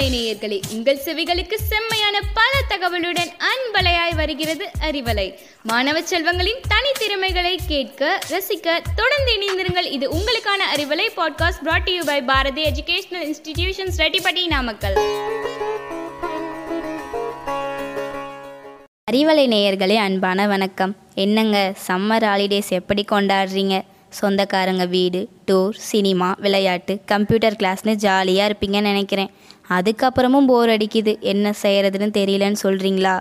அறிவலை நேயர்களே உங்கள் செவிகளுக்கு செம்மையான பல தகவலுடன் அன்பலையாய் வருகிறது அறிவலை. மாணவ செல்வங்களின் தனித்திறமைகளை கேட்க ரசிக்க தொடர்ந்து இணைந்திருங்கள். இது உங்களுக்கான Arivalai podcast brought you by Bharathi educational institutions Rettipatti Namakkal. Arivalai நேயர்களே அன்பான வணக்கம். என்னங்க சம்மர் ஹாலிடேஸ் எப்படி கொண்டாடுறீங்க? சொந்தக்காரங்க வீடு டூர் சினிமா விளையாட்டு கம்ப்யூட்டர் கிளாஸ்னு ஜாலியாக இருப்பீங்கன்னு நினைக்கிறேன். அதுக்கப்புறமும் போர் அடிக்குது. என்ன செய்கிறதுன்னு தெரியலன்னு சொல்கிறீங்களா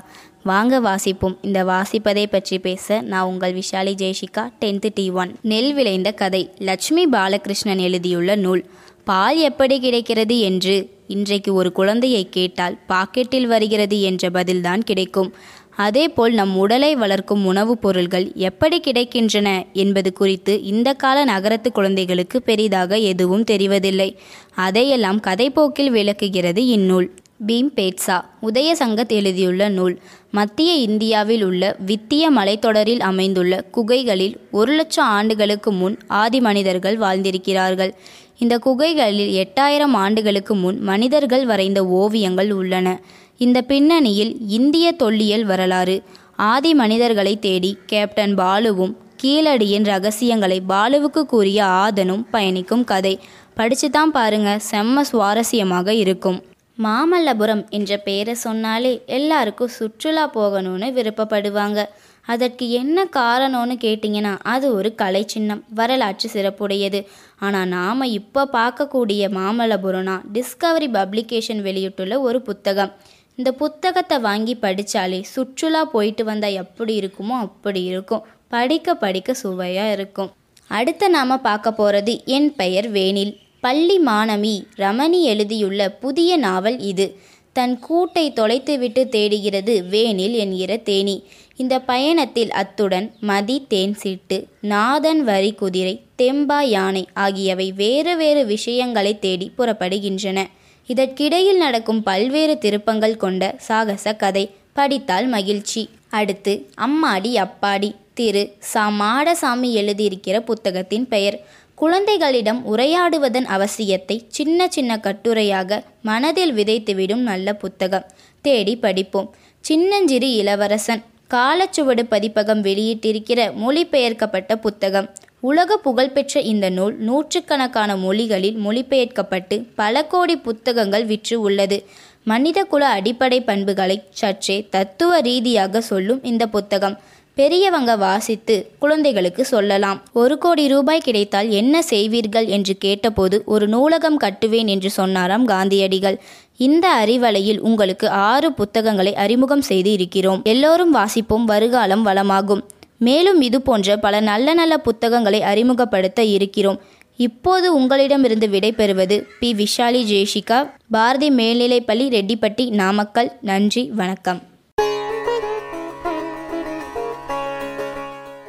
வாங்க வாசிப்போம். இந்த வாசிப்பதை பற்றி பேச நான் உங்கள் Vishali Jayashika tenth D one நெல் விளைந்த கதை. லட்சுமி பாலகிருஷ்ணன் எழுதியுள்ள நூல். பால் எப்படி கிடைக்கிறது என்று இன்றைக்கு ஒரு குழந்தையை கேட்டால் பாக்கெட்டில் வருகிறது என்ற பதில்தான் கிடைக்கும். அதேபோல் நம் உடலை வளர்க்கும் உணவுப் பொருள்கள் எப்படி கிடைக்கின்றன என்பது குறித்து இந்த கால நகரத்து குழந்தைகளுக்கு பெரிதாக எதுவும் தெரிவதில்லை. அதையெல்லாம் கதைப்போக்கில் விளக்குகிறது இந்நூல். பீம் பேட்சா உதய சங்கத் எழுதியுள்ள நூல். மத்திய இந்தியாவில் உள்ள வித்திய மலைத்தொடரில் அமைந்துள்ள குகைகளில் ஒரு லட்சம் ஆண்டுகளுக்கு முன் ஆதி மனிதர்கள் வாழ்ந்திருக்கிறார்கள். இந்த குகைகளில் எட்டாயிரம் ஆண்டுகளுக்கு முன் மனிதர்கள் வரைந்த ஓவியங்கள் உள்ளன. இந்த பின்னணியில் இந்திய தொல்லியல் வரலாறு. ஆதி மனிதர்களை தேடி கேப்டன் பாலுவும் கீழடியின் ரகசியங்களை பாலுவுக்கு கூறிய ஆதனும் பயணிக்கும் கதை. படிச்சு தான் பாருங்க செம்ம சுவாரஸ்யமாக இருக்கும். மாமல்லபுரம் என்ற பெயரை சொன்னாலே எல்லாருக்கும் சுற்றுலா போகணும்னு விருப்பப்படுவாங்க. அதற்கு என்ன காரணம்னு கேட்டிங்கன்னா அது ஒரு கலை சின்னம் வரலாற்று சிறப்புடையது. ஆனால் நாம் இப்போ பார்க்கக்கூடிய மாமல்லபுரம்னா டிஸ்கவரி பப்ளிகேஷன் வெளியிட்டுள்ள ஒரு புத்தகம். இந்த புத்தகத்தை வாங்கி படித்தாலே சுற்றுலா போயிட்டு வந்தால் எப்படி இருக்குமோ அப்படி இருக்கும். படிக்க படிக்க சுவையாக இருக்கும். அடுத்து நாம் பார்க்க போகிறது என் பெயர் வேனில் பள்ளி மாணவி ரமணி எழுதியுள்ள புதிய நாவல் இது. தன் கூட்டை தொலைத்துவிட்டு தேடுகிறது வேனில் என்கிற தேனி. இந்த பயணத்தில் அத்துடன் மதி தேன் சீட்டு நாதன் வரி குதிரை தெம்பா யானை ஆகியவை வேறு வேறு விஷயங்களை தேடி புறப்படுகின்றன. இதற்கிடையில் நடக்கும் பல்வேறு திருப்பங்கள் கொண்ட சாகச கதை படித்தால் மகிழ்ச்சி. அடுத்து அம்மாடி அப்பாடி திரு. சா. மாடசாமி எழுதியிருக்கிற புத்தகத்தின் பெயர். குழந்தைகளிடம் உரையாடுவதன் அவசியத்தை சின்ன சின்ன கட்டுரையாக மனதில் விதைத்துவிடும் நல்ல புத்தகம். தேடி படிப்போம். சின்னஞ்சிறு இளவரசன் காலச்சுவடு பதிப்பகம் வெளியிட்டிருக்கிற மொழிபெயர்க்கப்பட்ட புத்தகம். உலக புகழ்பெற்ற இந்த நூல் நூற்றுக்கணக்கான மொழிகளில் மொழிபெயர்க்கப்பட்டு பல கோடி புத்தகங்கள் விற்று உள்ளது. மனிதகுல அடிப்படை பண்புகளை சற்றே தத்துவ ரீதியாக சொல்லும் இந்த புத்தகம். பெரியவங்க வாசித்து குழந்தைகளுக்கு சொல்லலாம். ஒரு கோடி ரூபாய் கிடைத்தால் என்ன செய்வீர்கள் என்று கேட்டபோது ஒரு நூலகம் கட்டுவேன் என்று சொன்னாராம் காந்தியடிகள். இந்த அறிவலையில் உங்களுக்கு ஆறு புத்தகங்களை அறிமுகம் செய்து இருக்கிறோம். எல்லோரும் வாசிப்போம் வருகாலம் வளமாகும். மேலும் இது போன்ற பல நல்ல நல்ல புத்தகங்களை அறிமுகப்படுத்த இருக்கிறோம். இப்போது உங்களிடமிருந்து விடைபெறுவது பி. விஷாலி ஜெயஷிகா. பாரதி மேல்நிலைப்பள்ளி ரெட்டிப்பட்டி நாமக்கல். நன்றி வணக்கம்.